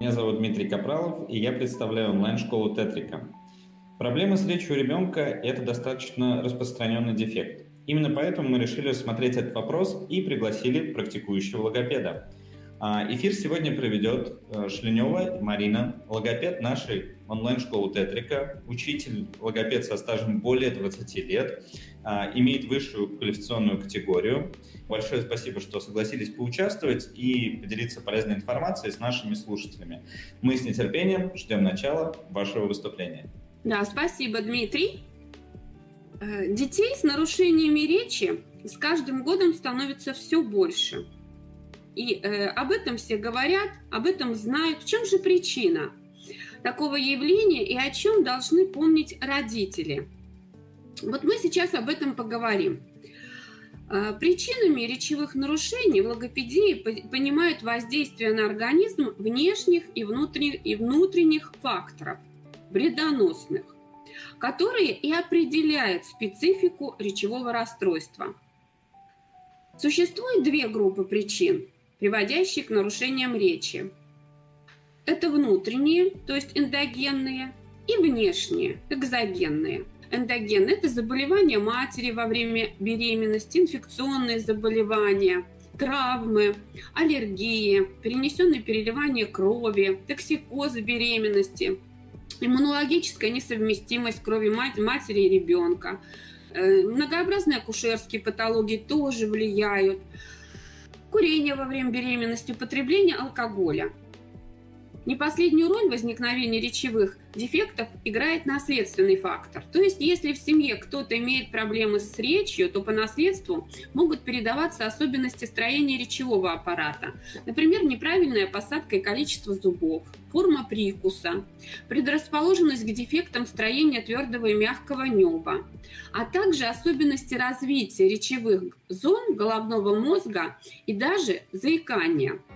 Меня зовут Дмитрий Капралов, и я представляю онлайн-школу Тетрика. Проблема с речью ребенка – это достаточно распространенный дефект. Именно поэтому мы решили рассмотреть этот вопрос и пригласили практикующего логопеда. А, эфир сегодня проведет э, Шлинева Марина, логопед нашей онлайн-школы Тетрика, учитель логопед со стажем более 20 лет, а, имеет высшую квалификационную категорию. Большое спасибо, что согласились поучаствовать и поделиться полезной информацией с нашими слушателями. Мы с нетерпением ждем начала вашего выступления. Да, спасибо, Дмитрий. Э, детей с нарушениями речи с каждым годом становится все больше. И э, об этом все говорят, об этом знают. В чем же причина такого явления и о чем должны помнить родители? Вот мы сейчас об этом поговорим. Э, причинами речевых нарушений в логопедии понимают воздействие на организм внешних и внутренних, и внутренних факторов – вредоносных, которые и определяют специфику речевого расстройства. Существует две группы причин, приводящие к нарушениям речи. Это внутренние, то есть эндогенные, и внешние, экзогенные. Эндогенные – это заболевания матери во время беременности, инфекционные заболевания, травмы, аллергии, перенесенные переливания крови, токсикоз беременности – иммунологическая несовместимость крови матери и ребенка. Э, многообразные акушерские патологии тоже влияют. Курение во время беременности, употребление алкоголя. Не последнюю роль в возникновении речевых дефектов играет наследственный фактор. То есть, если в семье кто-то имеет проблемы с речью, то по наследству могут передаваться особенности строения речевого аппарата. Например, неправильная посадка и количество зубов, форма прикуса, предрасположенность к дефектам строения твердого и мягкого неба, а также особенности развития речевых зон головного мозга и даже заикания –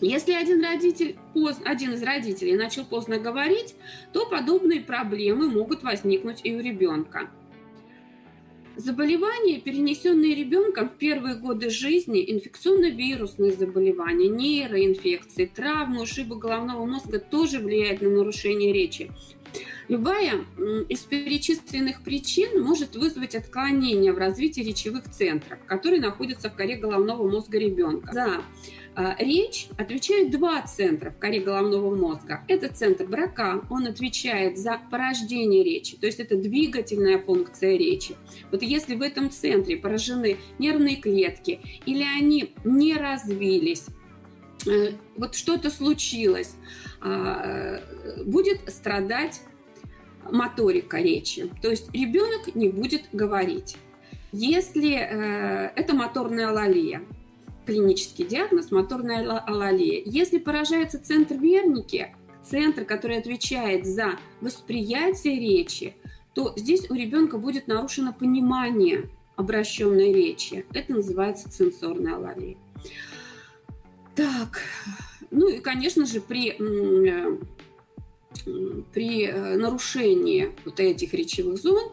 если один, родитель, один из родителей начал поздно говорить, то подобные проблемы могут возникнуть и у ребенка. Заболевания, перенесенные ребенком в первые годы жизни, инфекционно-вирусные заболевания, нейроинфекции, травмы, ушибы головного мозга тоже влияют на нарушение речи. Любая из перечисленных причин может вызвать отклонение в развитии речевых центров, которые находятся в коре головного мозга ребенка. За речь отвечает два центра в коре головного мозга. Это центр брака, он отвечает за порождение речи, то есть это двигательная функция речи. Вот если в этом центре поражены нервные клетки или они не развились, э, вот что-то случилось, а, будет страдать моторика речи. То есть ребенок не будет говорить. Если э, это моторная алалия, клинический диагноз моторная алалия. Если поражается центр Верники, центр, который отвечает за восприятие речи, то здесь у ребенка будет нарушено понимание обращенной речи. Это называется сенсорная алалия. Так, ну и, конечно же, при э, при э, нарушении вот этих речевых зон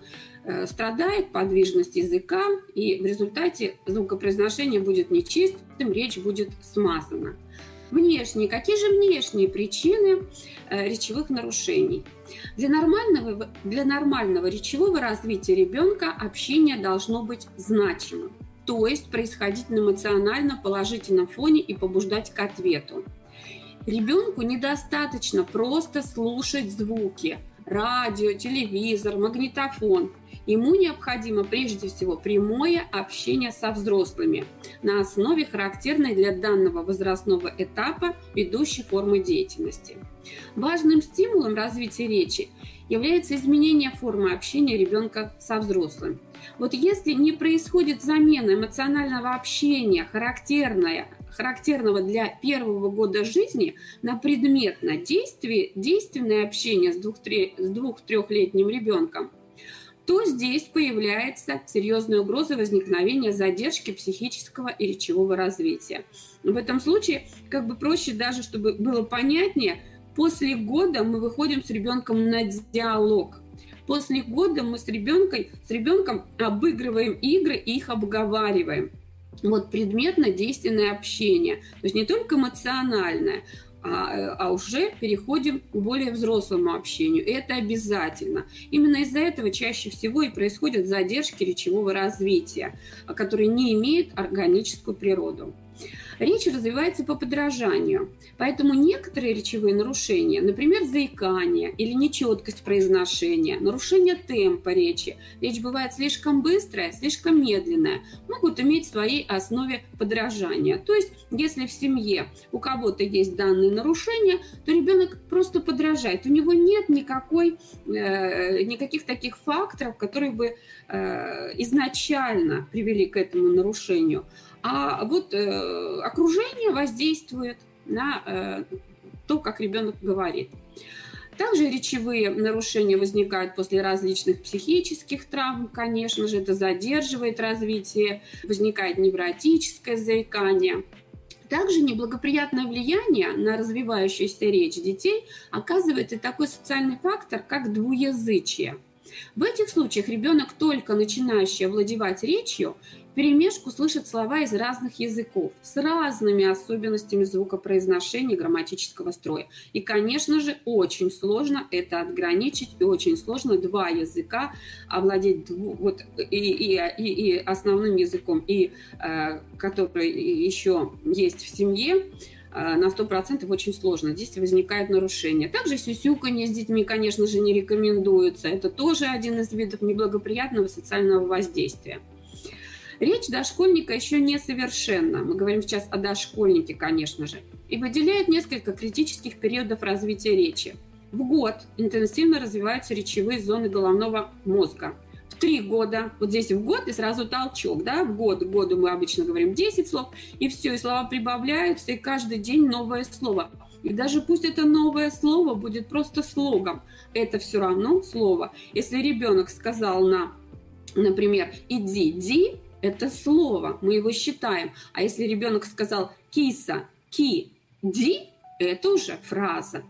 страдает подвижность языка, и в результате звукопроизношение будет нечистым, речь будет смазана. Внешние. Какие же внешние причины э, речевых нарушений? Для нормального, для нормального речевого развития ребенка общение должно быть значимым, то есть происходить на эмоционально положительном фоне и побуждать к ответу. Ребенку недостаточно просто слушать звуки, радио, телевизор, магнитофон. Ему необходимо прежде всего прямое общение со взрослыми на основе характерной для данного возрастного этапа ведущей формы деятельности. Важным стимулом развития речи является изменение формы общения ребенка со взрослым. Вот если не происходит замена эмоционального общения, характерная характерного для первого года жизни на предметно действие, действенное общение с двух-трехлетним ребенком, то здесь появляется серьезная угроза возникновения задержки психического и речевого развития. В этом случае, как бы проще даже, чтобы было понятнее, после года мы выходим с ребенком на диалог. После года мы с ребенком, с ребенком обыгрываем игры и их обговариваем вот предметно-действенное общение, то есть не только эмоциональное. А, а уже переходим к более взрослому общению. И это обязательно. Именно из-за этого чаще всего и происходят задержки речевого развития, которые не имеют органическую природу. Речь развивается по подражанию, поэтому некоторые речевые нарушения, например, заикание или нечеткость произношения, нарушение темпа речи, речь бывает слишком быстрая, слишком медленная, могут иметь в своей основе подражание. То есть, если в семье у кого-то есть данные нарушения, то ребенок просто подражает. У него нет никакой, э, никаких таких факторов, которые бы э, изначально привели к этому нарушению. А вот э, окружение воздействует на э, то, как ребенок говорит. Также речевые нарушения возникают после различных психических травм, конечно же, это задерживает развитие, возникает невротическое заикание. Также неблагоприятное влияние на развивающуюся речь детей оказывает и такой социальный фактор, как двуязычие. В этих случаях ребенок, только начинающий овладевать речью, перемешку слышит слова из разных языков с разными особенностями звукопроизношения грамматического строя. И, конечно же, очень сложно это отграничить, и очень сложно два языка овладеть вот, и, и, и, и основным языком, и э, который еще есть в семье, э, на 100% очень сложно. Здесь возникает нарушение. Также сюсюканье с детьми, конечно же, не рекомендуется. Это тоже один из видов неблагоприятного социального воздействия. Речь дошкольника еще несовершенна. Мы говорим сейчас о дошкольнике, конечно же. И выделяет несколько критических периодов развития речи. В год интенсивно развиваются речевые зоны головного мозга. В три года, вот здесь в год и сразу толчок, да, в год, к году мы обычно говорим 10 слов, и все, и слова прибавляются, и каждый день новое слово. И даже пусть это новое слово будет просто слогом, это все равно слово. Если ребенок сказал на, например, иди, ди, это слово, мы его считаем. А если ребенок сказал киса, ки, ди, это уже фраза.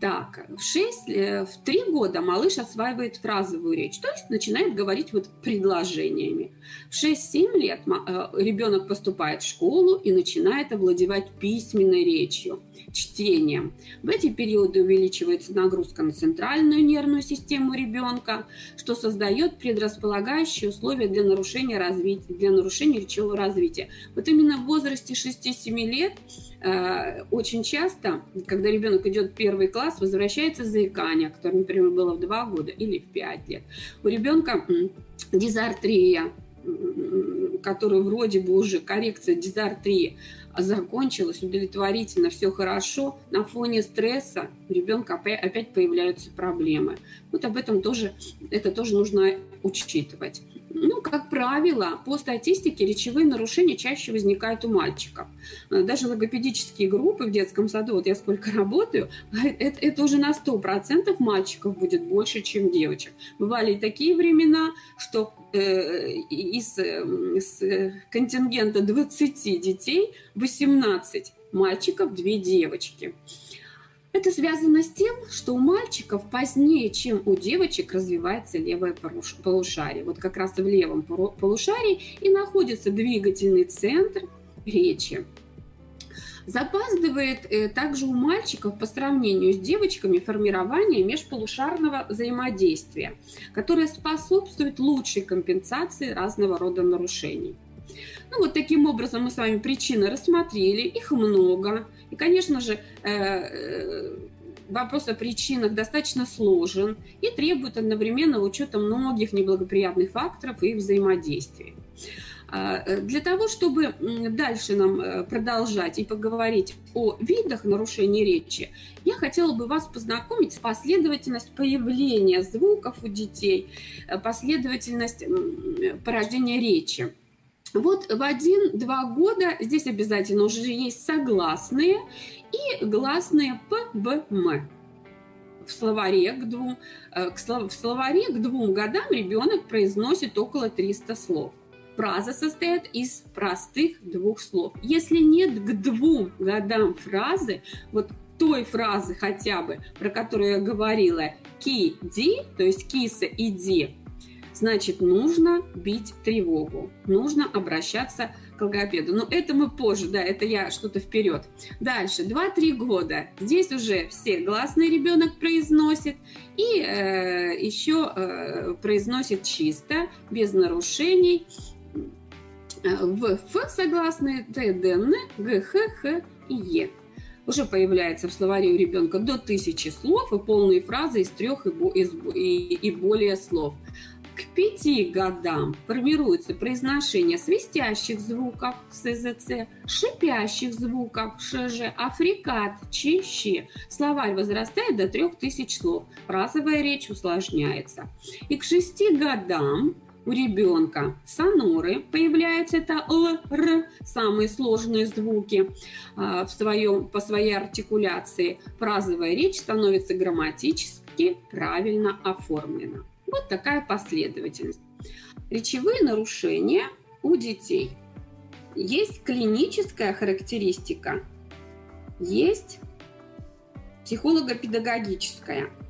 Так, в 6, э, в 3 года малыш осваивает фразовую речь, то есть начинает говорить вот предложениями. В 6-7 лет э, ребенок поступает в школу и начинает овладевать письменной речью, чтением. В эти периоды увеличивается нагрузка на центральную нервную систему ребенка, что создает предрасполагающие условия для нарушения, развития, для нарушения речевого развития. Вот именно в возрасте 6-7 лет очень часто, когда ребенок идет в первый класс, возвращается заикание, которое, например, было в 2 года или в 5 лет. У ребенка дизартрия, которая вроде бы уже коррекция дизартрии закончилась удовлетворительно, все хорошо, на фоне стресса у ребенка опять появляются проблемы. Вот об этом тоже, это тоже нужно учитывать. Ну, как правило, по статистике речевые нарушения чаще возникают у мальчиков. Даже логопедические группы в детском саду, вот я сколько работаю, это, это уже на 100% мальчиков будет больше, чем девочек. Бывали и такие времена, что э, из, из контингента 20 детей 18 мальчиков, 2 девочки. Это связано с тем, что у мальчиков позднее, чем у девочек, развивается левое полушарие. Вот как раз в левом полушарии и находится двигательный центр речи. Запаздывает э, также у мальчиков по сравнению с девочками формирование межполушарного взаимодействия, которое способствует лучшей компенсации разного рода нарушений. Ну вот таким образом мы с вами причины рассмотрели, их много. И, конечно же, э, э, вопрос о причинах достаточно сложен и требует одновременно учета многих неблагоприятных факторов и взаимодействий. А, э, для того, чтобы дальше нам продолжать и поговорить о видах нарушений речи, я хотела бы вас познакомить с последовательностью появления звуков у детей, последовательность порождения речи. Вот в один-два года здесь обязательно уже есть согласные и гласные П, Б, М. В словаре к двум, э, к слов, в словаре к двум годам ребенок произносит около 300 слов. Фраза состоит из простых двух слов. Если нет к двум годам фразы, вот той фразы хотя бы, про которую я говорила, ки-ди, то есть киса и ди, значит, нужно бить тревогу, нужно обращаться к логопеду. Но это мы позже, да, это я что-то вперед. Дальше, 2-3 года. Здесь уже все гласные ребенок произносит и э, еще э, произносит чисто, без нарушений. Э, в Ф согласные Т, Д, Н, Г, Х, Х и Е уже появляется в словаре у ребенка до тысячи слов и полные фразы из трех и, и, и более слов. К пяти годам формируется произношение свистящих звуков СЗЦ, шипящих звуков ШЖ, африкат, чищи. Словарь возрастает до трех тысяч слов. Фразовая речь усложняется. И к шести годам у ребенка соноры появляются, это Л, Р, самые сложные звуки а, в своем, по своей артикуляции. Фразовая речь становится грамматически правильно оформлена. Вот такая последовательность. Речевые нарушения у детей. Есть клиническая характеристика, есть психолого-педагогическая –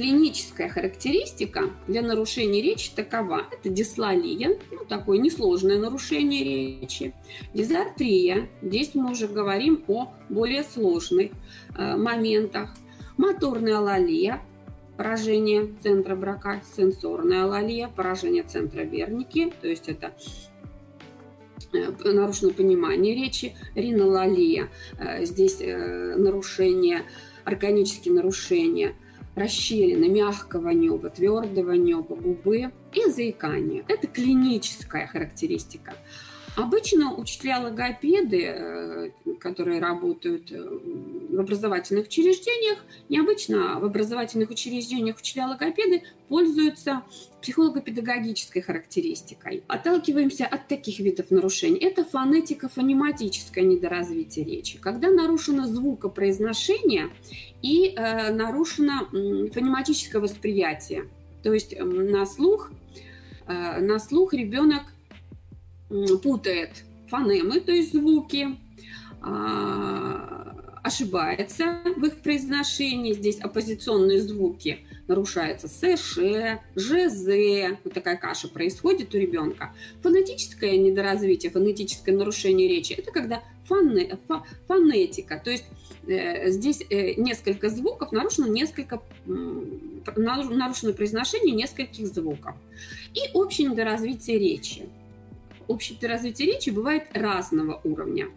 Клиническая характеристика для нарушения речи такова. Это дислалия, ну, такое несложное нарушение речи. Дизартрия, здесь мы уже говорим о более сложных э, моментах. Моторная алалия, поражение центра брака, сенсорная алалия, поражение центра верники, то есть это э, нарушено понимание речи, ринолалия, э, здесь э, нарушение, органические нарушения – расщелины мягкого неба, твердого неба, губы и заикание. Это клиническая характеристика. Обычно учителя-логопеды, э, которые работают в образовательных учреждениях, необычно в образовательных учреждениях учителя-логопеды пользуются психолого-педагогической характеристикой. Отталкиваемся от таких видов нарушений. Это фонетико-фонематическое недоразвитие речи, когда нарушено звукопроизношение и э, нарушено фонематическое восприятие. То есть на слух, э, на слух ребенок путает фонемы, то есть звуки, а, ошибается в их произношении. Здесь оппозиционные звуки нарушаются с, ш, ж, Вот такая каша происходит у ребенка. Фонетическое недоразвитие, фонетическое нарушение речи – это когда фоне, фонетика, то есть э, здесь э, несколько звуков, нарушено несколько нарушено произношение нескольких звуков. И общее недоразвитие речи общее развитие речи бывает разного уровня.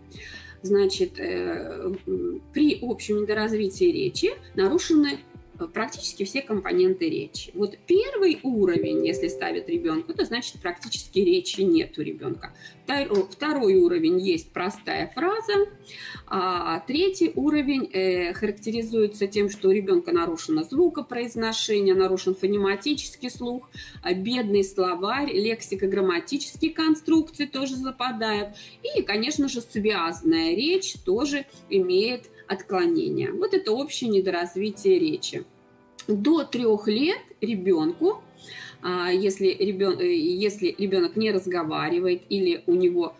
Значит, э, при общем недоразвитии речи нарушены практически все компоненты речи. Вот первый уровень, если ставят ребенка, это значит практически речи нет у ребенка. Второй уровень есть простая фраза, а третий уровень э, характеризуется тем, что у ребенка нарушено звукопроизношение, нарушен фонематический слух, а бедный словарь, лексико-грамматические конструкции тоже западают. И, конечно же, связанная речь тоже имеет отклонения. Вот это общее недоразвитие речи. До трех лет ребенку, а, если ребенок, э, если ребенок не разговаривает или у него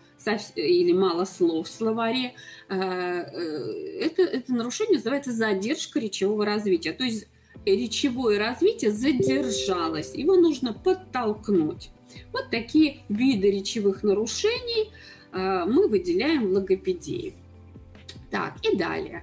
или мало слов в словаре, э, э, это, это нарушение называется задержка речевого развития. То есть речевое развитие задержалось, его нужно подтолкнуть. Вот такие виды речевых нарушений мы выделяем в логопедии. Так, и далее.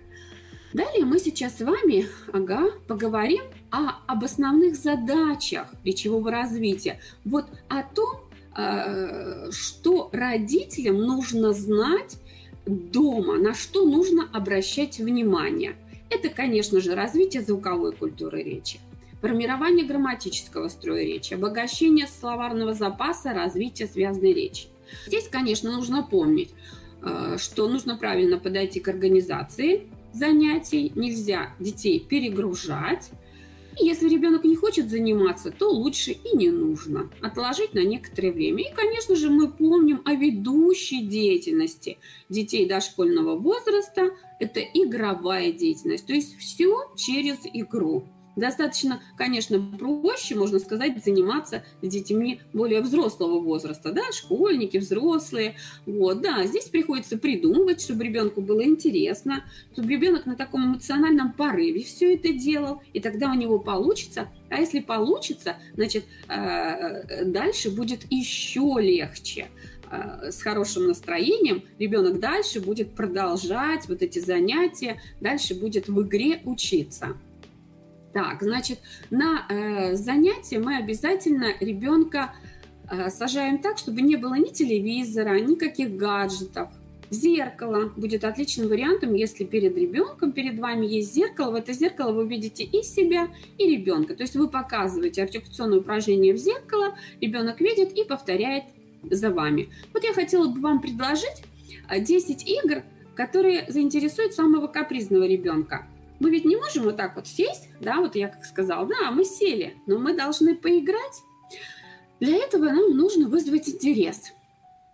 Далее мы сейчас с вами ага, поговорим о, об основных задачах речевого развития. Вот о том, э, что родителям нужно знать дома, на что нужно обращать внимание. Это, конечно же, развитие звуковой культуры речи, формирование грамматического строя речи, обогащение словарного запаса, развитие связанной речи. Здесь, конечно, нужно помнить, что нужно правильно подойти к организации занятий, нельзя детей перегружать. И если ребенок не хочет заниматься, то лучше и не нужно отложить на некоторое время. И, конечно же, мы помним о ведущей деятельности детей дошкольного возраста. Это игровая деятельность, то есть все через игру. Достаточно, конечно, проще, можно сказать, заниматься с детьми более взрослого возраста, да, школьники, взрослые. Вот, да, здесь приходится придумывать, чтобы ребенку было интересно, чтобы ребенок на таком эмоциональном порыве все это делал, и тогда у него получится. А если получится, значит, э, дальше будет еще легче э, с хорошим настроением, ребенок дальше будет продолжать вот эти занятия, дальше будет в игре учиться. Так, значит, на э, занятия мы обязательно ребенка э, сажаем так, чтобы не было ни телевизора, никаких гаджетов. Зеркало будет отличным вариантом, если перед ребенком, перед вами есть зеркало. В это зеркало вы видите и себя, и ребенка. То есть вы показываете артикуляционное упражнение в зеркало, ребенок видит и повторяет за вами. Вот я хотела бы вам предложить 10 э, игр, которые заинтересуют самого капризного ребенка. Мы ведь не можем вот так вот сесть, да, вот я как сказала, да, мы сели, но мы должны поиграть. Для этого нам нужно вызвать интерес.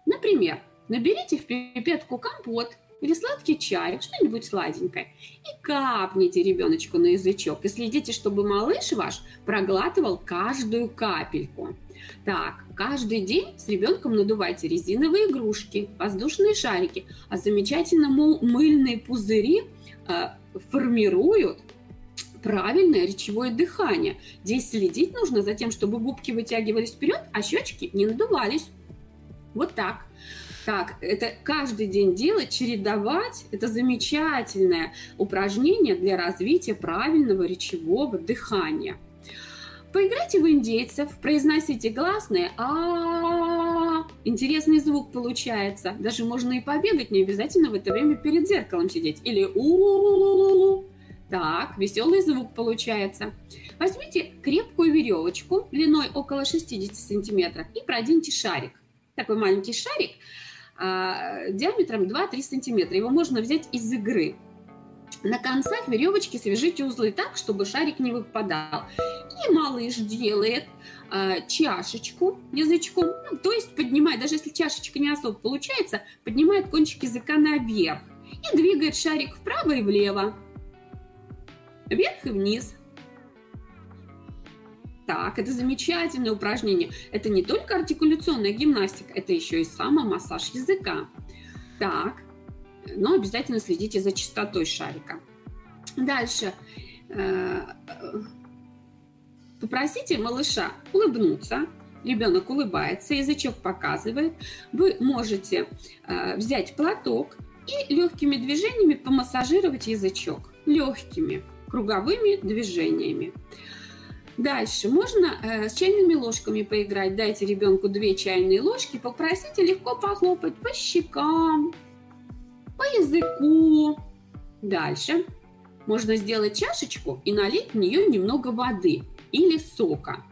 Например, наберите в пипетку компот или сладкий чай, что-нибудь сладенькое, и капните ребеночку на язычок, и следите, чтобы малыш ваш проглатывал каждую капельку. Так, каждый день с ребенком надувайте резиновые игрушки, воздушные шарики, а замечательно мыльные пузыри э, формируют правильное речевое дыхание. Здесь следить нужно за тем, чтобы губки вытягивались вперед, а щечки не надувались. Вот так. Так, это каждый день делать, чередовать, это замечательное упражнение для развития правильного речевого дыхания. Поиграйте в индейцев, произносите гласные а Интересный звук получается. Даже можно и побегать, не обязательно в это время перед зеркалом сидеть. Или у Так, веселый звук получается. Возьмите крепкую веревочку длиной около 60 сантиметров и проденьте шарик. Такой маленький шарик а, диаметром 2-3 сантиметра. Его можно взять из игры. На концах веревочки свяжите узлы так, чтобы шарик не выпадал. И малыш делает э, чашечку язычком, ну, то есть поднимает, даже если чашечка не особо получается, поднимает кончик языка наверх и двигает шарик вправо и влево, вверх и вниз. Так, это замечательное упражнение. Это не только артикуляционная гимнастика, это еще и самомассаж языка. Так, но обязательно следите за чистотой шарика. Дальше. Попросите малыша улыбнуться. Ребенок улыбается, язычок показывает. Вы можете э, взять платок и легкими движениями помассажировать язычок. Легкими круговыми движениями. Дальше можно э, с чайными ложками поиграть. Дайте ребенку две чайные ложки, попросите легко похлопать по щекам, по языку. Дальше можно сделать чашечку и налить в нее немного воды или сока.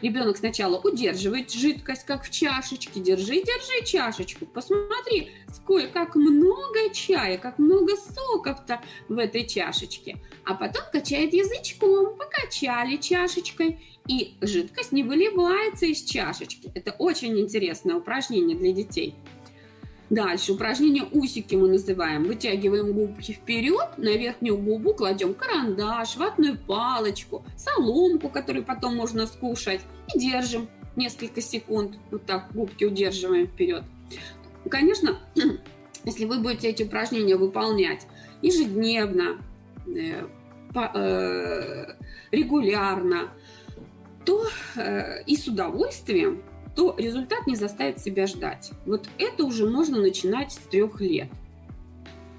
Ребенок сначала удерживает жидкость, как в чашечке. Держи, держи чашечку. Посмотри, сколько, как много чая, как много соков-то в этой чашечке. А потом качает язычком. Покачали чашечкой. И жидкость не выливается из чашечки. Это очень интересное упражнение для детей. Дальше упражнение усики мы называем. Вытягиваем губки вперед, на верхнюю губу кладем карандаш, ватную палочку, соломку, которую потом можно скушать. И держим несколько секунд. Вот так губки удерживаем вперед. Конечно, если вы будете эти упражнения выполнять ежедневно, э, э, регулярно, то э, и с удовольствием то результат не заставит себя ждать. Вот это уже можно начинать с трех лет.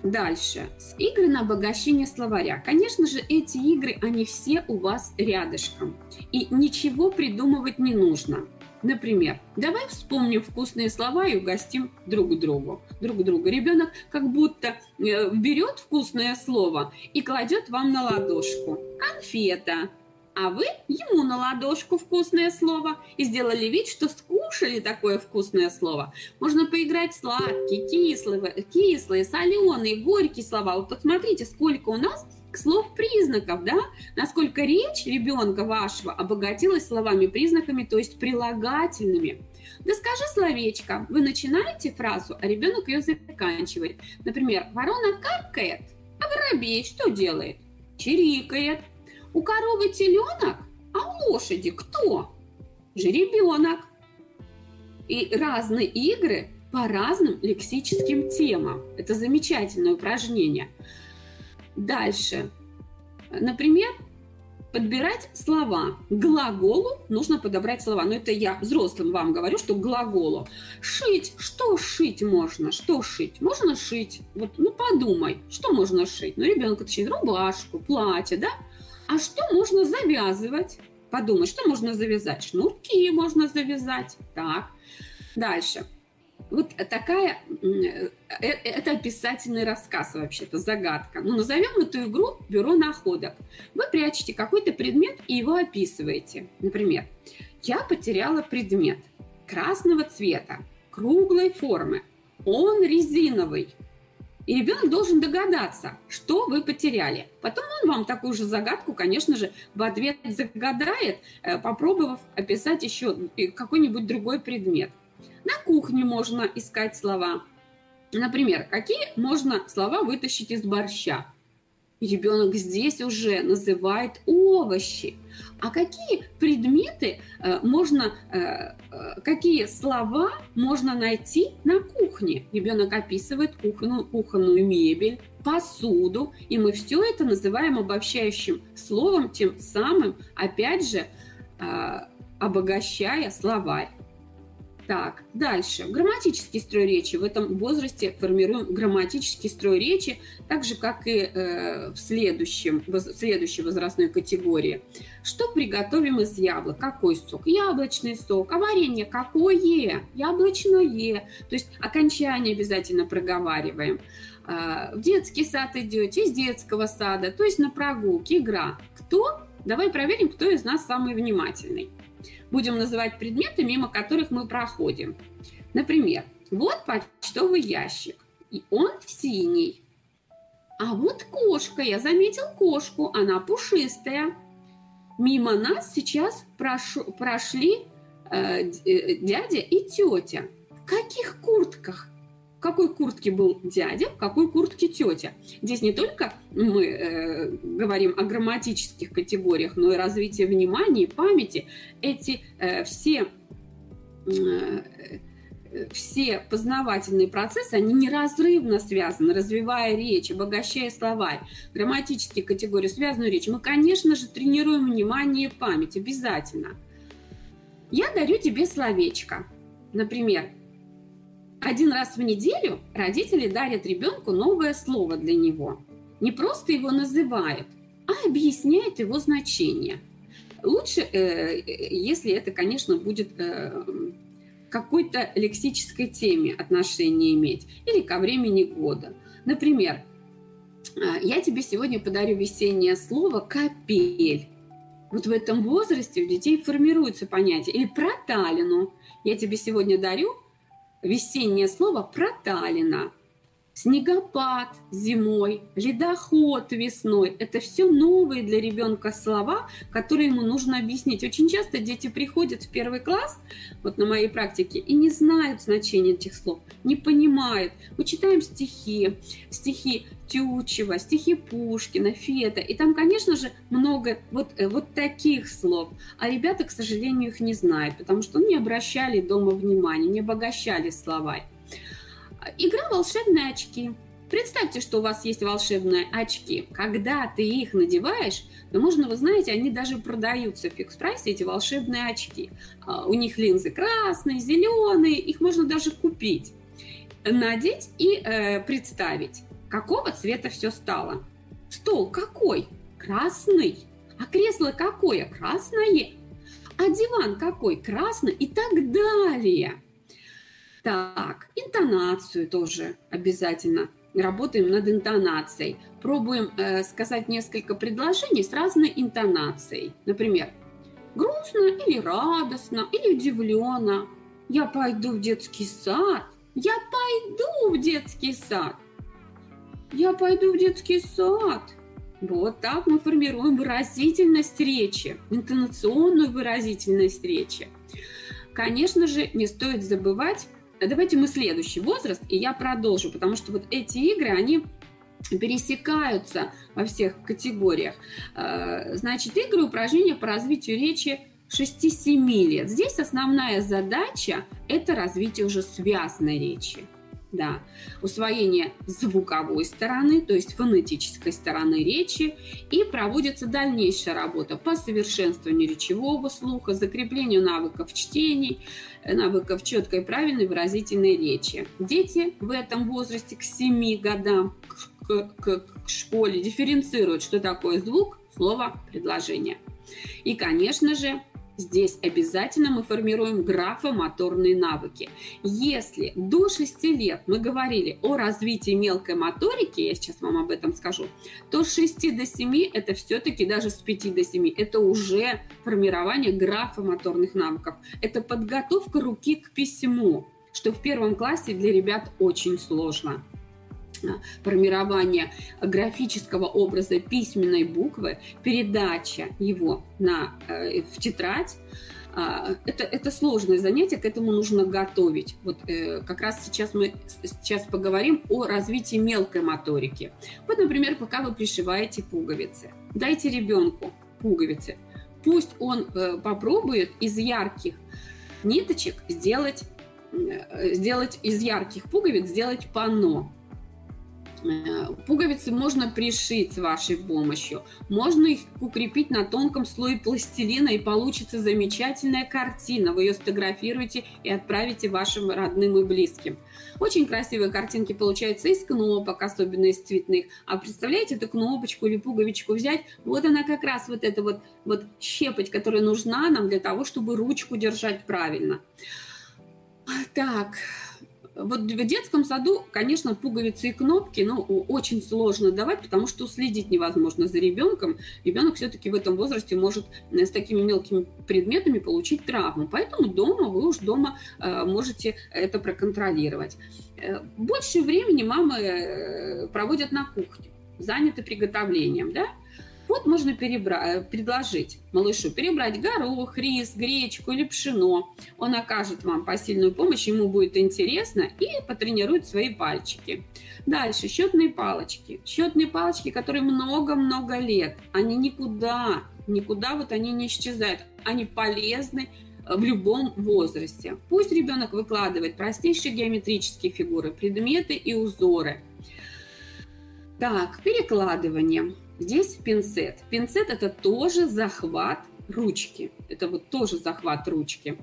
Дальше. С игры на обогащение словаря. Конечно же, эти игры, они все у вас рядышком. И ничего придумывать не нужно. Например, давай вспомним вкусные слова и угостим друг другу. Друг друга. Ребенок как будто э, берет вкусное слово и кладет вам на ладошку. Конфета, а вы ему на ладошку вкусное слово и сделали вид, что скушали такое вкусное слово. Можно поиграть сладкие, кислые, кислые, соленые, горькие слова. Вот посмотрите, сколько у нас слов признаков, да? Насколько речь ребенка вашего обогатилась словами признаками, то есть прилагательными. Да скажи словечко. Вы начинаете фразу, а ребенок ее заканчивает. Например, ворона каркает, а воробей что делает? Чирикает. У коровы теленок, а у лошади кто? Жеребенок. И разные игры по разным лексическим темам. Это замечательное упражнение. Дальше. Например, подбирать слова. К глаголу нужно подобрать слова. Но это я взрослым вам говорю, что к глаголу. Шить. Что шить можно? Что шить? Можно шить. Вот, ну, подумай, что можно шить? Ну, ребенок шить рубашку, платье, да? А что можно завязывать? Подумай, что можно завязать? Шнурки можно завязать. Так. Дальше. Вот такая, э, э, это описательный рассказ вообще-то, загадка. Ну, назовем эту игру «Бюро находок». Вы прячете какой-то предмет и его описываете. Например, я потеряла предмет красного цвета, круглой формы. Он резиновый. И ребенок должен догадаться, что вы потеряли. Потом он вам такую же загадку, конечно же, в ответ загадает, э, попробовав описать еще какой-нибудь другой предмет. На кухне можно искать слова. Например, какие можно слова вытащить из борща? Ребенок здесь уже называет овощи. А какие предметы э, можно, э, э, какие слова можно найти на кухне? Ребенок описывает кухонную, кухонную мебель, посуду, и мы все это называем обобщающим словом, тем самым, опять же, э, обогащая словарь. Так, дальше. Грамматический строй речи. В этом возрасте формируем грамматический строй речи, так же, как и э, в, следующем, в следующей возрастной категории. Что приготовим из яблок? Какой сок? Яблочный сок. А варенье какое? Яблочное. То есть окончание обязательно проговариваем. Э, в детский сад идете, из детского сада, то есть на прогулке, игра. Кто? Давай проверим, кто из нас самый внимательный будем называть предметы, мимо которых мы проходим. Например, вот почтовый ящик, и он синий. А вот кошка, я заметил кошку, она пушистая. Мимо нас сейчас прошу, прошли э, э дядя и тетя. В каких куртках? В какой куртке был дядя, в какой куртке тетя. Здесь не только мы э, говорим о грамматических категориях, но и развитие внимания и памяти. Эти э, все э, все познавательные процессы, они неразрывно связаны, развивая речь, обогащая словарь, грамматические категории, связанную речь. Мы, конечно же, тренируем внимание и память обязательно. Я дарю тебе словечко. Например, один раз в неделю родители дарят ребенку новое слово для него. Не просто его называют, а объясняют его значение. Лучше, э, если это, конечно, будет э, какой-то лексической теме отношение иметь или ко времени года. Например, э, я тебе сегодня подарю весеннее слово «капель». Вот в этом возрасте у детей формируется понятие. Или проталину. Я тебе сегодня дарю весеннее слово проталина. Снегопад зимой, ледоход весной – это все новые для ребенка слова, которые ему нужно объяснить. Очень часто дети приходят в первый класс, вот на моей практике, и не знают значения этих слов, не понимают. Мы читаем стихи, стихи Тютчева, стихи Пушкина, Фета. И там, конечно же, много вот, э, вот таких слов. А ребята, к сожалению, их не знают, потому что не обращали дома внимания, не обогащали словарь. Игра «Волшебные очки». Представьте, что у вас есть волшебные очки. Когда ты их надеваешь, то можно, вы знаете, они даже продаются в фикс-прайсе, эти волшебные очки. А, у них линзы красные, зеленые, их можно даже купить. Надеть и э, представить. Какого цвета все стало? Стол какой? Красный. А кресло какое? Красное. А диван какой? Красный и так далее. Так, интонацию тоже обязательно. Работаем над интонацией. Пробуем э, сказать несколько предложений с разной интонацией. Например, грустно или радостно, или удивленно. Я пойду в детский сад. Я пойду в детский сад. Я пойду в детский сад. Вот так мы формируем выразительность речи, интонационную выразительность речи. Конечно же, не стоит забывать, давайте мы следующий возраст, и я продолжу, потому что вот эти игры, они пересекаются во всех категориях. Э, значит, игры упражнения по развитию речи 6-7 лет. Здесь основная задача – это развитие уже связной речи. Да, усвоение звуковой стороны, то есть фонетической стороны речи, и проводится дальнейшая работа по совершенствованию речевого слуха, закреплению навыков чтений, навыков четкой, правильной, выразительной речи. Дети в этом возрасте к 7 годам к, к, к школе дифференцируют, что такое звук, слово, предложение. И, конечно же, Здесь обязательно мы формируем графомоторные навыки. Если до 6 лет мы говорили о развитии мелкой моторики, я сейчас вам об этом скажу, то с 6 до 7 это все-таки даже с 5 до 7 это уже формирование графомоторных навыков. Это подготовка руки к письму, что в первом классе для ребят очень сложно формирование графического образа письменной буквы, передача его на, э, в тетрадь, а, это, это сложное занятие, к этому нужно готовить. Вот э, как раз сейчас мы сейчас поговорим о развитии мелкой моторики. Вот, например, пока вы пришиваете пуговицы, дайте ребенку пуговицы, пусть он э, попробует из ярких ниточек сделать сделать из ярких пуговиц сделать панно пуговицы можно пришить с вашей помощью. Можно их укрепить на тонком слое пластилина, и получится замечательная картина. Вы ее сфотографируете и отправите вашим родным и близким. Очень красивые картинки получаются из кнопок, особенно из цветных. А представляете, эту кнопочку или пуговичку взять? Вот она как раз вот эта вот, вот щепоть, которая нужна нам для того, чтобы ручку держать правильно. Так, вот в детском саду, конечно, пуговицы и кнопки, ну, очень сложно давать, потому что следить невозможно за ребенком. Ребенок все-таки в этом возрасте может э, с такими мелкими предметами получить травму. Поэтому дома вы уж дома э, можете это проконтролировать. Э, больше времени мамы проводят на кухне, заняты приготовлением, да? Вот можно перебра- предложить малышу перебрать горох, рис, гречку или пшено. Он окажет вам посильную помощь, ему будет интересно и потренирует свои пальчики. Дальше счетные палочки. Счетные палочки, которые много-много лет. Они никуда, никуда вот они не исчезают. Они полезны в любом возрасте. Пусть ребенок выкладывает простейшие геометрические фигуры, предметы и узоры. Так, перекладывание. Здесь пинцет. Пинцет это тоже захват ручки. Это вот тоже захват ручки.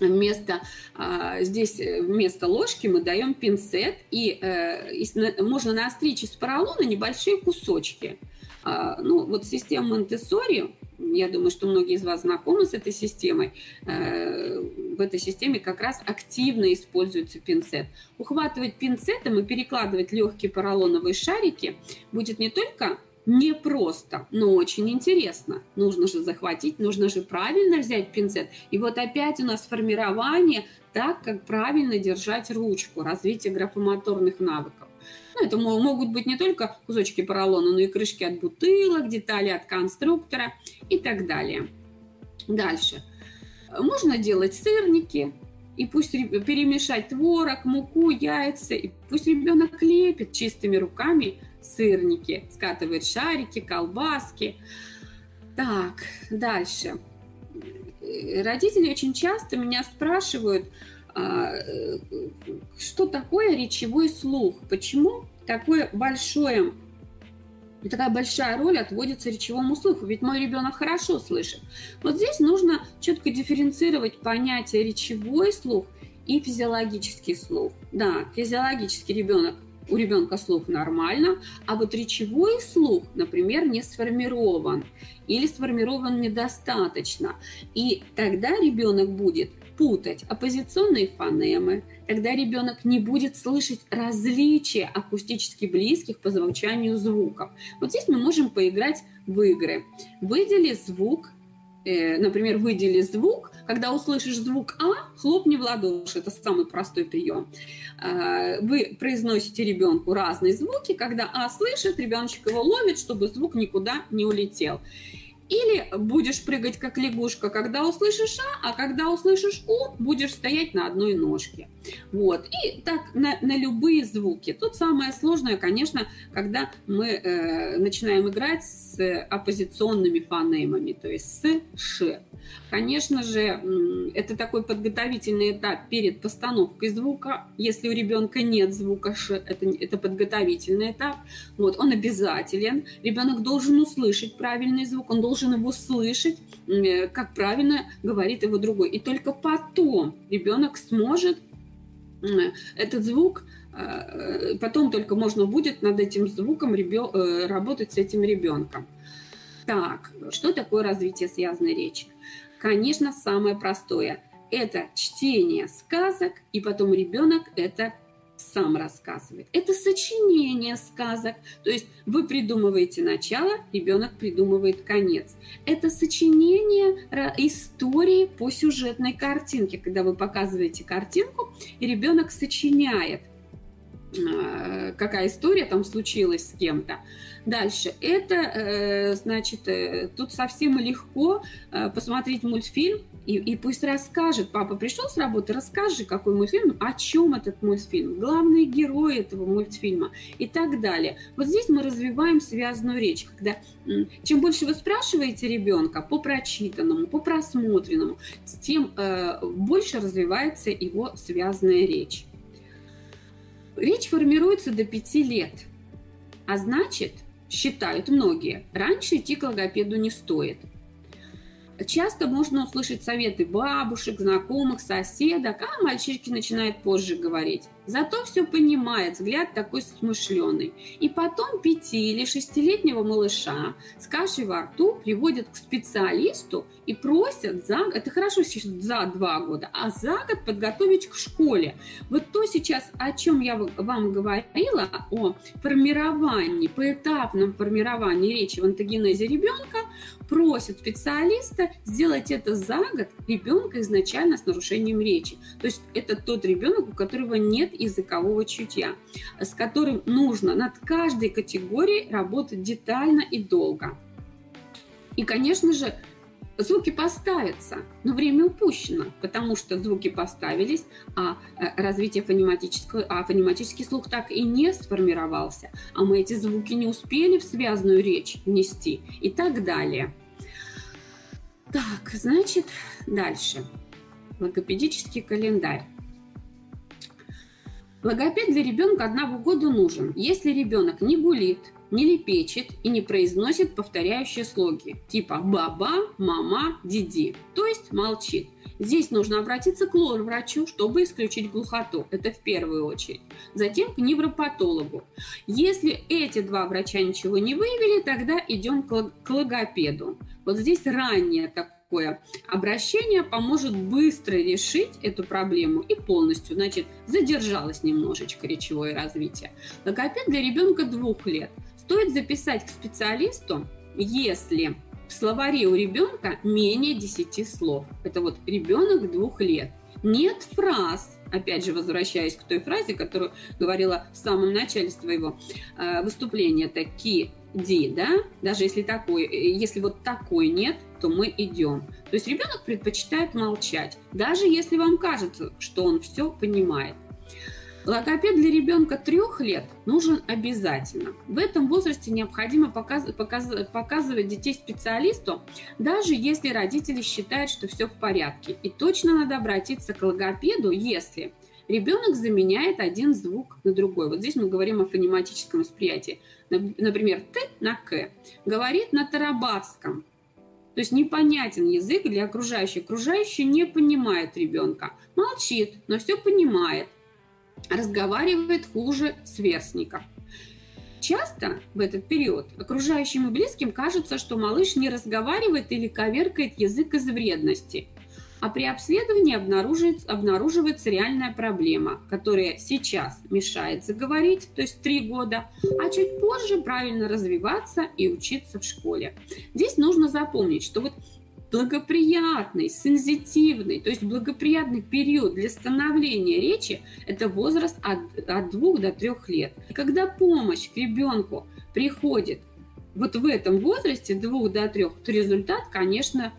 Вместо, а, здесь вместо ложки мы даем пинцет, и, э, и можно наостричь из поролона небольшие кусочки. А, ну, вот система Монтессори, я думаю, что многие из вас знакомы с этой системой. Э, в этой системе как раз активно используется пинцет. Ухватывать пинцетом и перекладывать легкие поролоновые шарики будет не только непросто, но очень интересно. Нужно же захватить, нужно же правильно взять пинцет. И вот опять у нас формирование так, как правильно держать ручку, развитие графомоторных навыков. Ну, это могут быть не только кусочки поролона, но и крышки от бутылок, детали от конструктора и так далее. Дальше. Можно делать сырники, и пусть перемешать творог, муку, яйца, и пусть ребенок лепит чистыми руками сырники, скатывает шарики, колбаски. Так, дальше. Родители очень часто меня спрашивают, а, что такое речевой слух, почему такое большое такая большая роль отводится речевому слуху, ведь мой ребенок хорошо слышит. Вот здесь нужно четко дифференцировать понятие речевой слух и физиологический слух. Да, физиологический ребенок у ребенка слух нормально, а вот речевой слух, например, не сформирован или сформирован недостаточно. И тогда ребенок будет путать оппозиционные фонемы, тогда ребенок не будет слышать различия акустически близких по звучанию звуков. Вот здесь мы можем поиграть в игры. Выдели звук, э, например, выдели звук, когда услышишь звук А, хлопни в ладоши. Это самый простой прием. А, вы произносите ребенку разные звуки. Когда А слышит, ребеночек его ловит, чтобы звук никуда не улетел. Или будешь прыгать как лягушка, когда услышишь А, а когда услышишь У, будешь стоять на одной ножке. Вот. И так на, на любые звуки. Тут самое сложное, конечно, когда мы э, начинаем играть с оппозиционными фонемами, то есть с Ш. Конечно же, это такой подготовительный этап перед постановкой звука. Если у ребенка нет звука Ш, это, это подготовительный этап. Вот, он обязателен. Ребенок должен услышать правильный звук, он должен его слышать, э, как правильно говорит его другой. И только потом ребенок сможет этот звук э, потом только можно будет над этим звуком э, работать с этим ребенком. Так, что такое развитие связанной речи? Конечно, самое простое – это чтение сказок, и потом ребенок это сам рассказывает. Это сочинение сказок. То есть вы придумываете начало, ребенок придумывает конец. Это сочинение истории по сюжетной картинке, когда вы показываете картинку, и ребенок сочиняет э, какая история там случилась с кем-то. Дальше. Это, э, значит, э, тут совсем легко посмотреть мультфильм, и, и пусть расскажет, папа пришел с работы, расскажи, какой мультфильм, о чем этот мультфильм, главные герои этого мультфильма и так далее. Вот здесь мы развиваем связанную речь, когда чем больше вы спрашиваете ребенка по прочитанному, по просмотренному, тем э, больше развивается его связанная речь. Речь формируется до 5 лет, а значит, считают многие, раньше идти к логопеду не стоит – Часто можно услышать советы бабушек, знакомых, соседок, а мальчишки начинают позже говорить. Зато все понимает, взгляд такой смышленый. И потом пяти- или шестилетнего малыша с кашей во рту приводят к специалисту и просят за, это хорошо за два года, а за год подготовить к школе. Вот то сейчас, о чем я вам говорила, о формировании, поэтапном формировании речи в антогенезе ребенка, просят специалиста сделать это за год ребенка изначально с нарушением речи. То есть это тот ребенок, у которого нет языкового чутья, с которым нужно над каждой категорией работать детально и долго. И, конечно же, звуки поставятся, но время упущено, потому что звуки поставились, а э, развитие фонематического, а фонематический слух так и не сформировался, а мы эти звуки не успели в связанную речь внести и так далее. Так, значит, дальше. Логопедический календарь. Логопед для ребенка одного года нужен, если ребенок не гулит, не лепечет и не произносит повторяющие слоги типа «баба», «мама», «диди», то есть молчит. Здесь нужно обратиться к лор-врачу, чтобы исключить глухоту. Это в первую очередь. Затем к невропатологу. Если эти два врача ничего не выявили, тогда идем к логопеду. Вот здесь раннее такое такое обращение поможет быстро решить эту проблему и полностью, значит, задержалось немножечко речевое развитие. Логопед для ребенка двух лет. Стоит записать к специалисту, если в словаре у ребенка менее 10 слов. Это вот ребенок двух лет. Нет фраз, опять же, возвращаясь к той фразе, которую говорила в самом начале своего э, выступления, такие ди, да, даже если такой, если вот такой нет, то мы идем. То есть ребенок предпочитает молчать, даже если вам кажется, что он все понимает. Логопед для ребенка трех лет нужен обязательно. В этом возрасте необходимо показ, показ, показывать детей специалисту, даже если родители считают, что все в порядке. И точно надо обратиться к логопеду, если ребенок заменяет один звук на другой. Вот здесь мы говорим о фонематическом восприятии. Например, «т» на «к» говорит на тарабарском. То есть непонятен язык для окружающих. Окружающий не понимает ребенка. Молчит, но все понимает. Разговаривает хуже сверстников. Часто в этот период окружающим и близким кажется, что малыш не разговаривает или коверкает язык из вредности – а при обследовании обнаруживается, реальная проблема, которая сейчас мешает заговорить, то есть три года, а чуть позже правильно развиваться и учиться в школе. Здесь нужно запомнить, что вот благоприятный, сензитивный, то есть благоприятный период для становления речи – это возраст от, от 2 до 3 лет. И когда помощь к ребенку приходит вот в этом возрасте, двух до трех, то результат, конечно,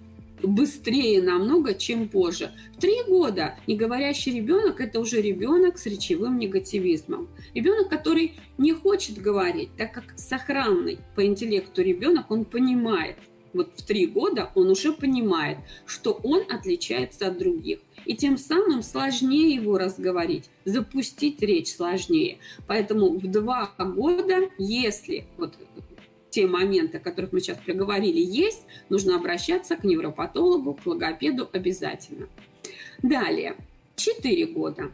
быстрее намного, чем позже. В три года неговорящий ребенок – это уже ребенок с речевым негативизмом. Ребенок, который не хочет говорить, так как сохранный по интеллекту ребенок, он понимает, вот в три года он уже понимает, что он отличается от других. И тем самым сложнее его разговорить, запустить речь сложнее. Поэтому в два года, если вот те моменты, о которых мы сейчас проговорили, есть, нужно обращаться к невропатологу, к логопеду обязательно. Далее, 4 года.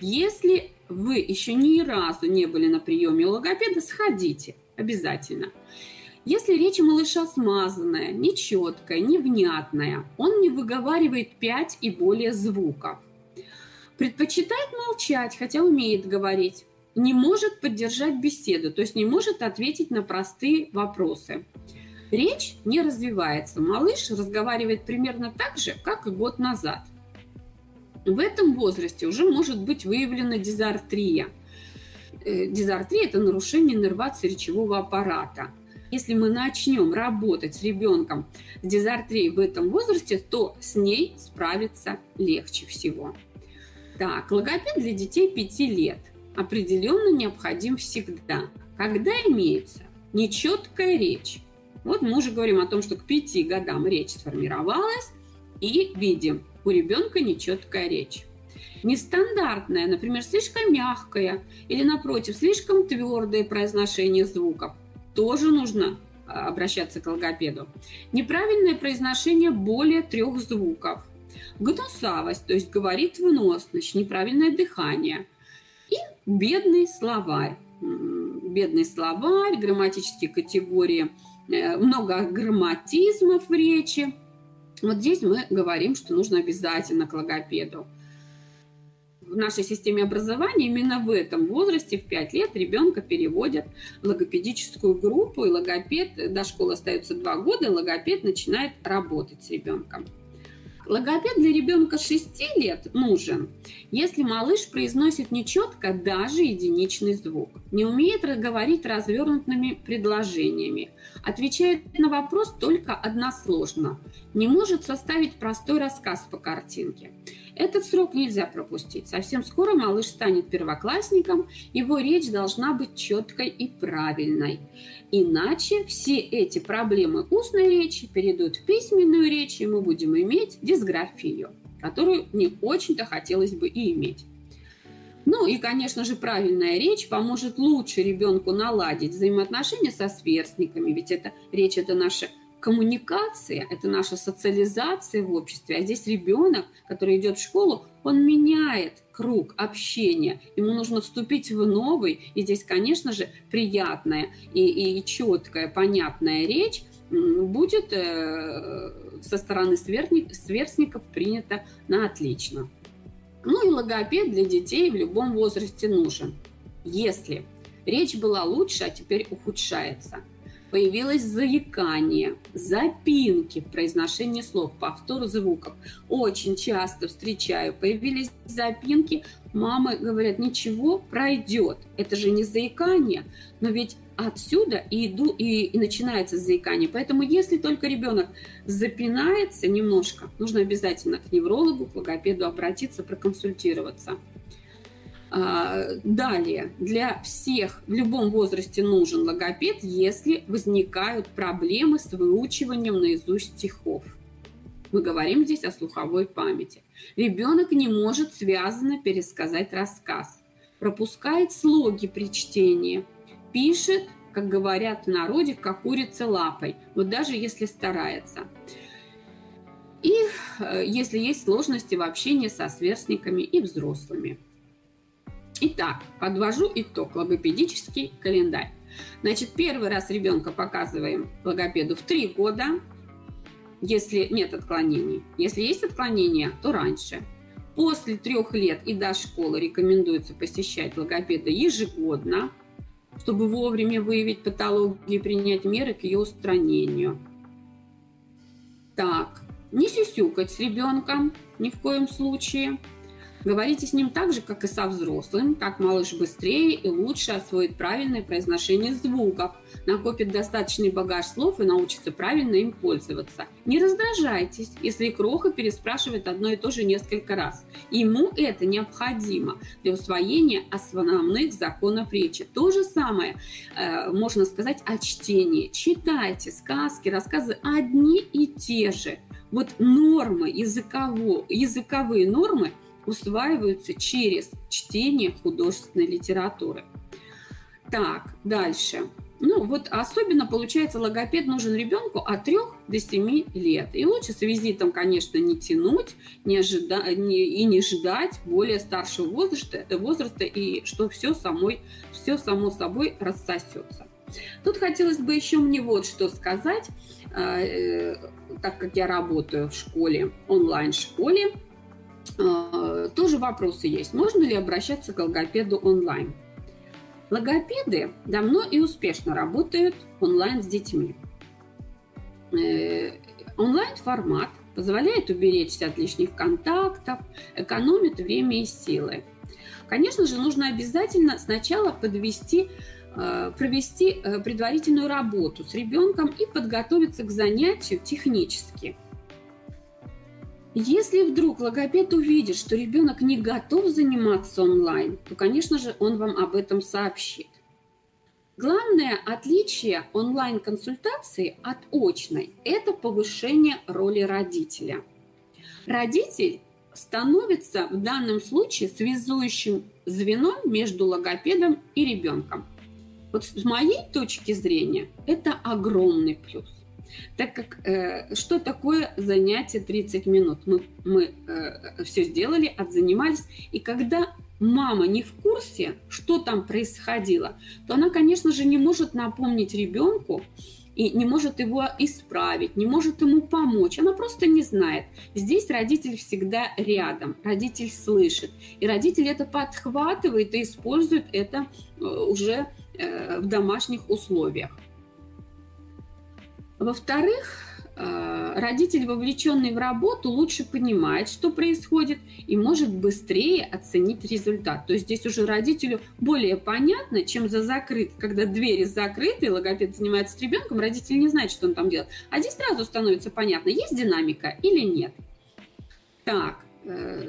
Если вы еще ни разу не были на приеме у логопеда, сходите обязательно. Если речь малыша смазанная, нечеткая, невнятная, он не выговаривает 5 и более звуков. Предпочитает молчать, хотя умеет говорить не может поддержать беседу, то есть не может ответить на простые вопросы. Речь не развивается. Малыш разговаривает примерно так же, как и год назад. В этом возрасте уже может быть выявлена дизартрия. Э, дизартрия – это нарушение нервации речевого аппарата. Если мы начнем работать с ребенком с дизартрией в этом возрасте, то с ней справиться легче всего. Так, логопед для детей 5 лет определенно необходим всегда. Когда имеется нечеткая речь. Вот мы уже говорим о том, что к пяти годам речь сформировалась, и видим, у ребенка нечеткая речь. Нестандартная, например, слишком мягкая или, напротив, слишком твердое произношение звуков. Тоже нужно а, обращаться к логопеду. Неправильное произношение более трех звуков. Гнусавость, то есть говорит выносность, неправильное дыхание – и бедный словарь. Бедный словарь, грамматические категории, э, много грамматизмов в речи. Вот здесь мы говорим, что нужно обязательно к логопеду. В нашей системе образования именно в этом возрасте, в 5 лет, ребенка переводят в логопедическую группу, и логопед, до школы остается 2 года, логопед начинает работать с ребенком. Логопед для ребенка 6 лет нужен, если малыш произносит нечетко даже единичный звук, не умеет говорить развернутыми предложениями, отвечает на вопрос только односложно, не может составить простой рассказ по картинке. Этот срок нельзя пропустить. Совсем скоро малыш станет первоклассником, его речь должна быть четкой и правильной. Иначе все эти проблемы устной речи перейдут в письменную речь, и мы будем иметь дисграфию, которую не очень-то хотелось бы и иметь. Ну и, конечно же, правильная речь поможет лучше ребенку наладить взаимоотношения со сверстниками, ведь это речь это наша коммуникация, это наша социализация в обществе. А здесь ребенок, который идет в школу, он меняет круг общения. Ему нужно вступить в новый. И здесь, конечно же, приятная и, и четкая, понятная речь будет э, со стороны сверстник, сверстников принята на отлично. Ну и логопед для детей в любом возрасте нужен. Если речь была лучше, а теперь ухудшается – появилось заикание, запинки в произношении слов, повтор звуков. Очень часто встречаю, появились запинки, мамы говорят, ничего, пройдет. Это же не заикание, но ведь отсюда и, иду, и, и начинается заикание. Поэтому если только ребенок запинается немножко, нужно обязательно к неврологу, к логопеду обратиться, проконсультироваться. А, далее, для всех в любом возрасте нужен логопед, если возникают проблемы с выучиванием наизусть стихов. Мы говорим здесь о слуховой памяти. Ребенок не может связанно пересказать рассказ, пропускает слоги при чтении, пишет, как говорят в народе, как курица лапой, вот даже если старается. И э, если есть сложности в общении со сверстниками и взрослыми. Итак, подвожу итог. Логопедический календарь. Значит, первый раз ребенка показываем логопеду в 3 года, если нет отклонений. Если есть отклонения, то раньше. После трех лет и до школы рекомендуется посещать логопеда ежегодно, чтобы вовремя выявить патологию и принять меры к ее устранению. Так, не сюсюкать с ребенком ни в коем случае – Говорите с ним так же, как и со взрослым, как малыш быстрее и лучше освоит правильное произношение звуков, накопит достаточный багаж слов и научится правильно им пользоваться. Не раздражайтесь, если Кроха переспрашивает одно и то же несколько раз. Ему это необходимо для усвоения основных законов речи. То же самое э, можно сказать о чтении. Читайте сказки, рассказы одни и те же. Вот нормы, языково, языковые нормы – усваиваются через чтение художественной литературы. Так, дальше. Ну, вот особенно, получается, логопед нужен ребенку от 3 до 7 лет. И лучше с визитом, конечно, не тянуть не ожида... не... и не ждать более старшего возраста, возраста и что все, самой, все само собой рассосется. Тут хотелось бы еще мне вот что сказать, э, так как я работаю в школе, онлайн-школе, а, тоже вопросы есть. Можно ли обращаться к логопеду онлайн? Логопеды давно и успешно работают онлайн с детьми. Э, онлайн-формат позволяет уберечься от лишних контактов, экономит время и силы. Конечно же, нужно обязательно сначала подвести э, провести э, предварительную работу с ребенком и подготовиться к занятию технически – если вдруг логопед увидит, что ребенок не готов заниматься онлайн, то, конечно же, он вам об этом сообщит. Главное отличие онлайн-консультации от очной – это повышение роли родителя. Родитель становится в данном случае связующим звеном между логопедом и ребенком. Вот с моей точки зрения это огромный плюс так как э, что такое занятие 30 минут? Мы, мы э, все сделали, отзанимались, и когда мама не в курсе, что там происходило, то она, конечно же, не может напомнить ребенку и не может его исправить, не может ему помочь. Она просто не знает. Здесь родитель всегда рядом, родитель слышит, и родитель это подхватывает и использует это э, уже э, в домашних условиях. Во-вторых, э, родитель, вовлеченный в работу, лучше понимает, что происходит, и может быстрее оценить результат. То есть здесь уже родителю более понятно, чем за закрыт. Когда двери закрыты, логопед занимается с ребенком, родитель не знает, что он там делает. А здесь сразу становится понятно, есть динамика или нет. Так, э,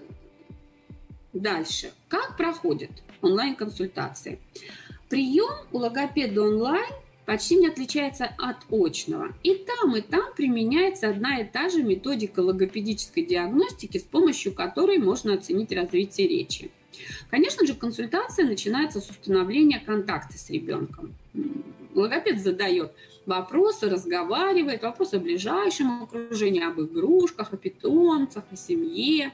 дальше. Как проходит онлайн-консультации? Прием у логопеда онлайн – почти не отличается от очного. И там, и там применяется одна и та же методика логопедической диагностики, с помощью которой можно оценить развитие речи. Конечно же, консультация начинается с установления контакта с ребенком. Логопед задает вопросы, разговаривает, вопросы о ближайшем окружении, об игрушках, о питомцах, о семье.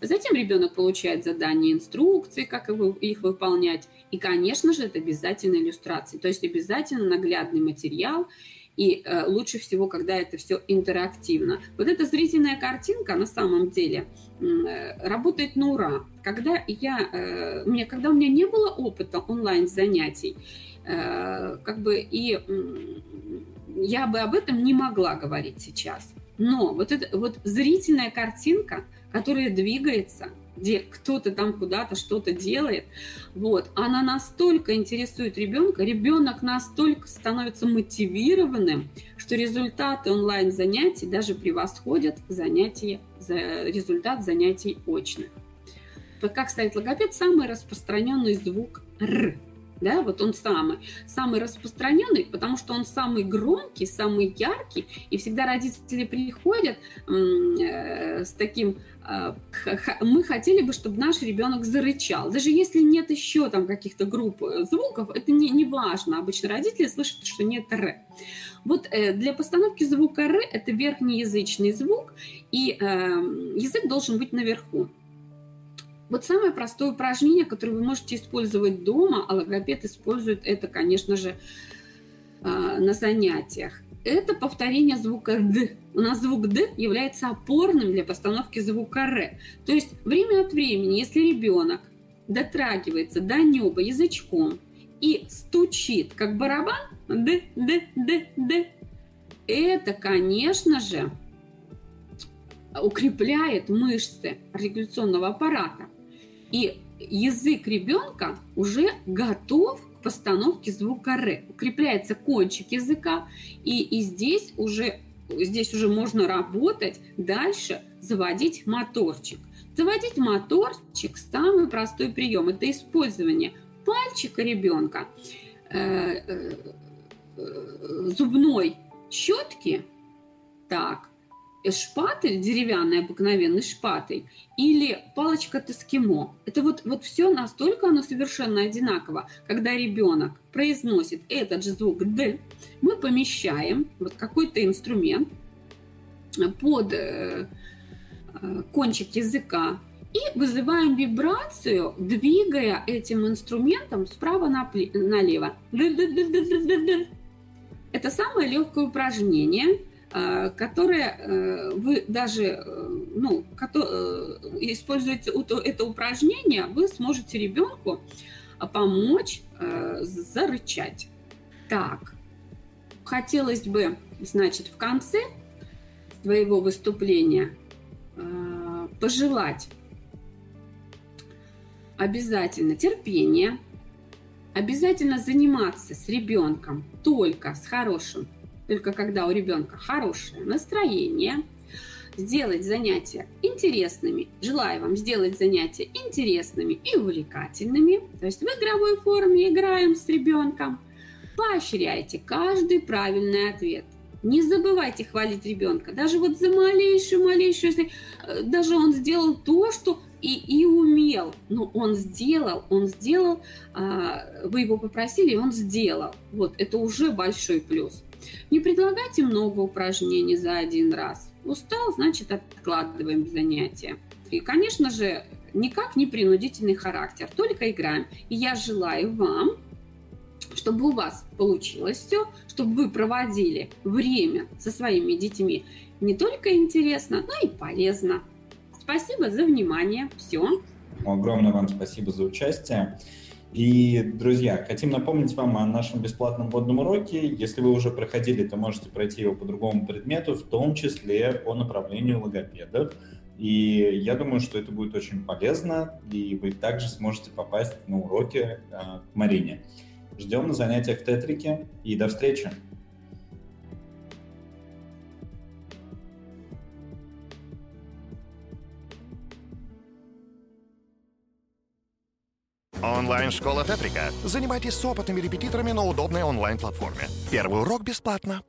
Затем ребенок получает задания, инструкции, как их выполнять. И, конечно же, это обязательно иллюстрации, то есть обязательно наглядный материал, и э, лучше всего, когда это все интерактивно. Вот эта зрительная картинка на самом деле э, работает на ура. Когда я, э, у когда у меня не было опыта онлайн занятий, э, как бы и э, я бы об этом не могла говорить сейчас. Но вот эта вот зрительная картинка, которая двигается, где кто-то там куда-то что-то делает, вот, она настолько интересует ребенка, ребенок настолько становится мотивированным, что результаты онлайн-занятий даже превосходят занятия, результат занятий очных. Как ставить логопед? Самый распространенный звук «р» да, вот он самый, самый распространенный, потому что он самый громкий, самый яркий, и всегда родители приходят э, с таким, э, мы хотели бы, чтобы наш ребенок зарычал, даже если нет еще там каких-то групп э, звуков, это не, не важно, обычно родители слышат, что нет р. Вот э, для постановки звука р это верхнеязычный звук, и э, язык должен быть наверху. Вот самое простое упражнение, которое вы можете использовать дома, а логопед использует это, конечно же, а, на занятиях. Это повторение звука «д». У нас звук «д» является опорным для постановки звука «р». То есть время от времени, если ребенок дотрагивается до неба язычком и стучит, как барабан, «д», «д», «д», «д», это, конечно же, укрепляет мышцы артикуляционного аппарата. И язык ребенка уже готов к постановке звука «р». Укрепляется кончик языка, и, и здесь, уже, здесь уже можно работать дальше, заводить моторчик. Заводить моторчик – самый простой прием. Это использование пальчика ребенка, э, э, э, зубной щетки, так, шпатель деревянный, обыкновенный шпатель, или палочка от эскимо. Это вот, вот все настолько оно совершенно одинаково. Когда ребенок произносит этот же звук «д», мы помещаем вот какой-то инструмент под э, э, кончик языка и вызываем вибрацию, двигая этим инструментом справа налево. Это самое легкое упражнение, э, которое э, вы даже, э, ну, используете это упражнение, вы сможете ребенку помочь зарычать. Так, хотелось бы, значит, в конце твоего выступления пожелать обязательно терпение, обязательно заниматься с ребенком только с хорошим, только когда у ребенка хорошее настроение, сделать занятия интересными. Желаю вам сделать занятия интересными и увлекательными. То есть в игровой форме играем с ребенком. Поощряйте каждый правильный ответ. Не забывайте хвалить ребенка. Даже вот за малейшую, малейшую, если э, даже он сделал то, что и, и умел. Но он сделал, он сделал, а, вы его попросили, он сделал. Вот, это уже большой плюс. Не предлагайте много упражнений за один раз. Устал, значит, откладываем занятия. И, конечно же, никак не принудительный характер, только играем. И я желаю вам, чтобы у вас получилось все, чтобы вы проводили время со своими детьми не только интересно, но и полезно. Спасибо за внимание. Все. Огромное вам спасибо за участие. И, друзья, хотим напомнить вам о нашем бесплатном вводном уроке. Если вы уже проходили, то можете пройти его по другому предмету, в том числе по направлению логопедов. И я думаю, что это будет очень полезно, и вы также сможете попасть на уроки э, к Марине. Ждем на занятиях в Тетрике, и до встречи! Онлайн-школа Тетрика. Занимайтесь с опытными репетиторами на удобной онлайн-платформе. Первый урок бесплатно.